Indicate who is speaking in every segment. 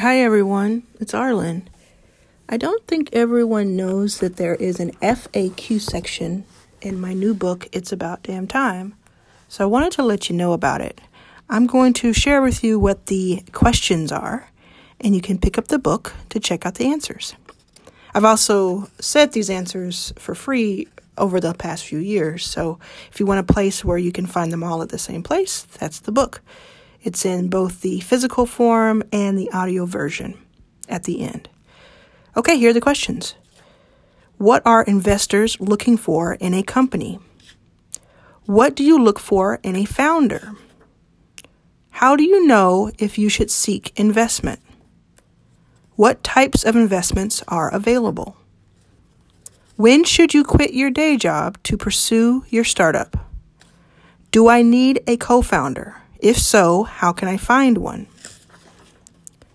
Speaker 1: Hi, everyone. It's Arlan. I don't think everyone knows that there is an FAQ section in my new book, It's About Damn Time. So I wanted to let you know about it. I'm going to share with you what the questions are, and you can pick up the book to check out the answers. I've also set these answers for free over the past few years, so if you want a place where you can find them all at the same place, that's the book. It's in both the physical form and the audio version at the end. Okay, here are the questions. What are investors looking for in a company? What do you look for in a founder? How do you know if you should seek investment? What types of investments are available? When should you quit your day job to pursue your startup? Do I need a co founder? If so, how can I find one?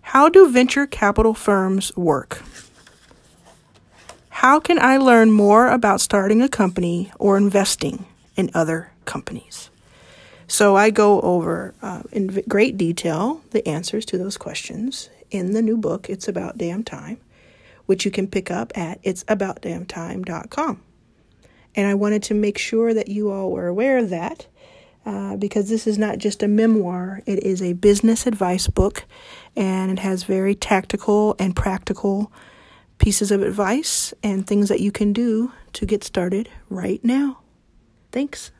Speaker 1: How do venture capital firms work? How can I learn more about starting a company or investing in other companies? So I go over uh, in great detail the answers to those questions in the new book, It's About Damn Time, which you can pick up at it'saboutdamntime.com. And I wanted to make sure that you all were aware of that uh, because this is not just a memoir, it is a business advice book and it has very tactical and practical pieces of advice and things that you can do to get started right now. Thanks.